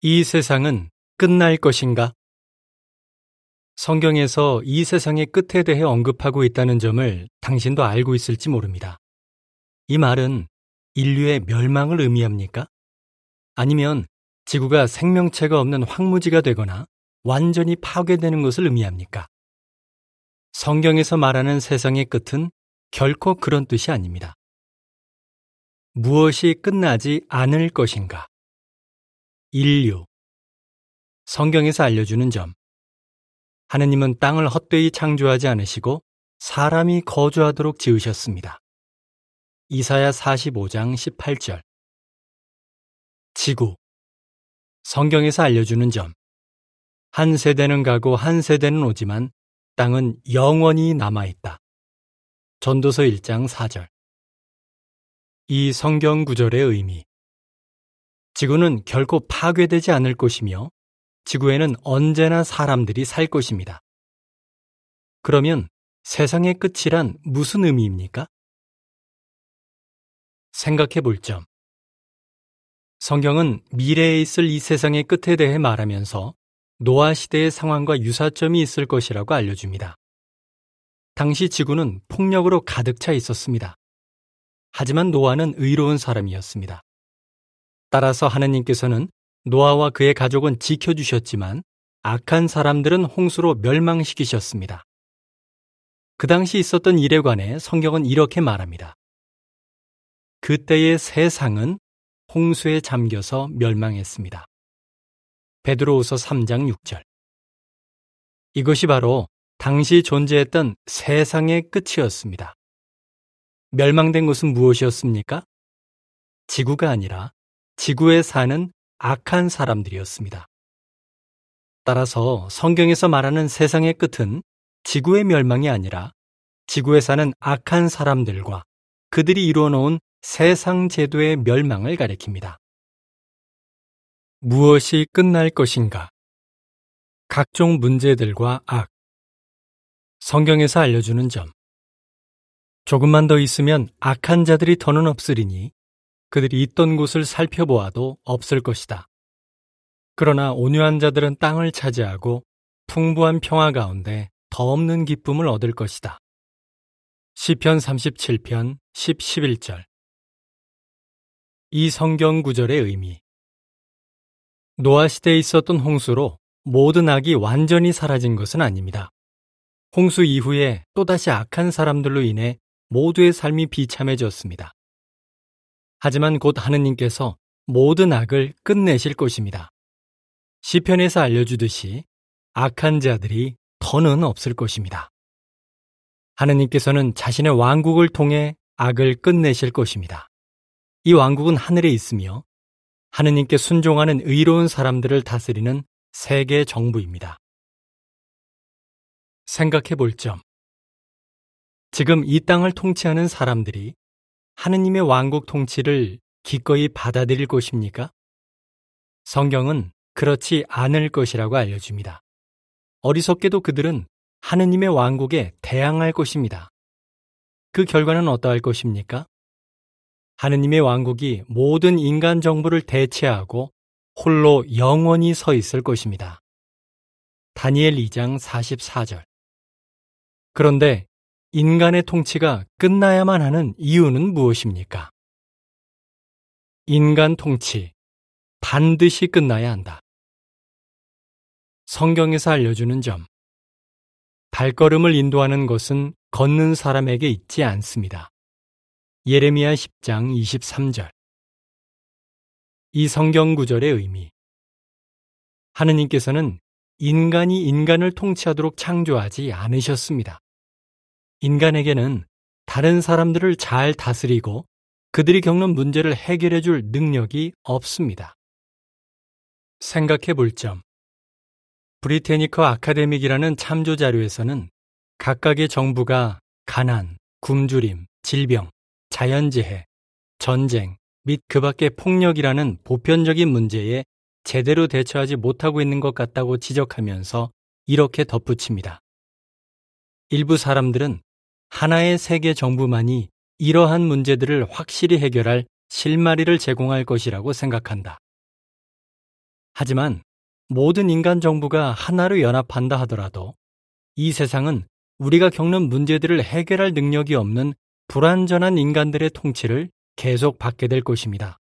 이 세상은 끝날 것인가? 성경에서 이 세상의 끝에 대해 언급하고 있다는 점을 당신도 알고 있을지 모릅니다. 이 말은 인류의 멸망을 의미합니까? 아니면 지구가 생명체가 없는 황무지가 되거나 완전히 파괴되는 것을 의미합니까? 성경에서 말하는 세상의 끝은 결코 그런 뜻이 아닙니다. 무엇이 끝나지 않을 것인가? 인류. 성경에서 알려주는 점. 하느님은 땅을 헛되이 창조하지 않으시고 사람이 거주하도록 지으셨습니다. 이사야 45장 18절. 지구. 성경에서 알려주는 점. 한 세대는 가고 한 세대는 오지만 땅은 영원히 남아있다. 전도서 1장 4절. 이 성경 구절의 의미. 지구는 결코 파괴되지 않을 것이며 지구에는 언제나 사람들이 살 것입니다. 그러면 세상의 끝이란 무슨 의미입니까? 생각해 볼 점. 성경은 미래에 있을 이 세상의 끝에 대해 말하면서 노아 시대의 상황과 유사점이 있을 것이라고 알려줍니다. 당시 지구는 폭력으로 가득 차 있었습니다. 하지만 노아는 의로운 사람이었습니다. 따라서 하느님께서는 노아와 그의 가족은 지켜주셨지만 악한 사람들은 홍수로 멸망시키셨습니다. 그 당시 있었던 일에 관해 성경은 이렇게 말합니다. 그때의 세상은 홍수에 잠겨서 멸망했습니다. 베드로우서 3장 6절. 이것이 바로 당시 존재했던 세상의 끝이었습니다. 멸망된 것은 무엇이었습니까? 지구가 아니라 지구에 사는 악한 사람들이었습니다. 따라서 성경에서 말하는 세상의 끝은 지구의 멸망이 아니라 지구에 사는 악한 사람들과 그들이 이루어 놓은 세상 제도의 멸망을 가리킵니다. 무엇이 끝날 것인가? 각종 문제들과 악. 성경에서 알려주는 점. 조금만 더 있으면 악한 자들이 더는 없으리니 그들이 있던 곳을 살펴보아도 없을 것이다. 그러나 온유한 자들은 땅을 차지하고 풍부한 평화 가운데 더 없는 기쁨을 얻을 것이다. 시편 37편 10, 11절 이 성경 구절의 의미 노아 시대에 있었던 홍수로 모든 악이 완전히 사라진 것은 아닙니다. 홍수 이후에 또다시 악한 사람들로 인해 모두의 삶이 비참해졌습니다. 하지만 곧 하느님께서 모든 악을 끝내실 것입니다. 시편에서 알려주듯이 악한 자들이 더는 없을 것입니다. 하느님께서는 자신의 왕국을 통해 악을 끝내실 것입니다. 이 왕국은 하늘에 있으며 하느님께 순종하는 의로운 사람들을 다스리는 세계 정부입니다. 생각해 볼 점. 지금 이 땅을 통치하는 사람들이 하느님의 왕국 통치를 기꺼이 받아들일 것입니까? 성경은 그렇지 않을 것이라고 알려줍니다. 어리석게도 그들은 하느님의 왕국에 대항할 것입니다. 그 결과는 어떠할 것입니까? 하느님의 왕국이 모든 인간 정부를 대체하고 홀로 영원히 서 있을 것입니다. 다니엘 2장 44절. 그런데 인간의 통치가 끝나야만 하는 이유는 무엇입니까? 인간 통치, 반드시 끝나야 한다. 성경에서 알려주는 점. 발걸음을 인도하는 것은 걷는 사람에게 있지 않습니다. 예레미야 10장 23절. 이 성경 구절의 의미. 하느님께서는 인간이 인간을 통치하도록 창조하지 않으셨습니다. 인간에게는 다른 사람들을 잘 다스리고 그들이 겪는 문제를 해결해 줄 능력이 없습니다. 생각해 볼 점. 브리테니커 아카데믹이라는 참조 자료에서는 각각의 정부가 가난, 굶주림, 질병, 자연재해, 전쟁 및 그 밖의 폭력이라는 보편적인 문제에 제대로 대처하지 못하고 있는 것 같다고 지적하면서 이렇게 덧붙입니다. 일부 사람들은 하나의 세계 정부만이 이러한 문제들을 확실히 해결할 실마리를 제공할 것이라고 생각한다. 하지만 모든 인간 정부가 하나로 연합한다 하더라도 이 세상은 우리가 겪는 문제들을 해결할 능력이 없는 불완전한 인간들의 통치를 계속 받게 될 것입니다.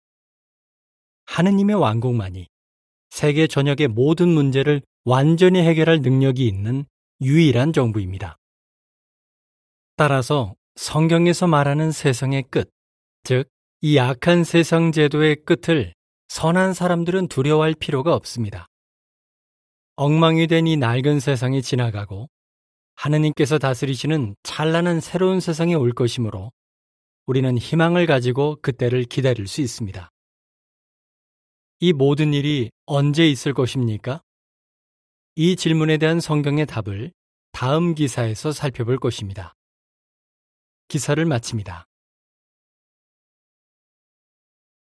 하느님의 왕국만이 세계 전역의 모든 문제를 완전히 해결할 능력이 있는 유일한 정부입니다. 따라서 성경에서 말하는 세상의 끝, 즉, 이 악한 세상 제도의 끝을 선한 사람들은 두려워할 필요가 없습니다. 엉망이 된 이 낡은 세상이 지나가고 하느님께서 다스리시는 찬란한 새로운 세상이 올 것이므로 우리는 희망을 가지고 그때를 기다릴 수 있습니다. 이 모든 일이 언제 있을 것입니까? 이 질문에 대한 성경의 답을 다음 기사에서 살펴볼 것입니다. 기사를 마칩니다.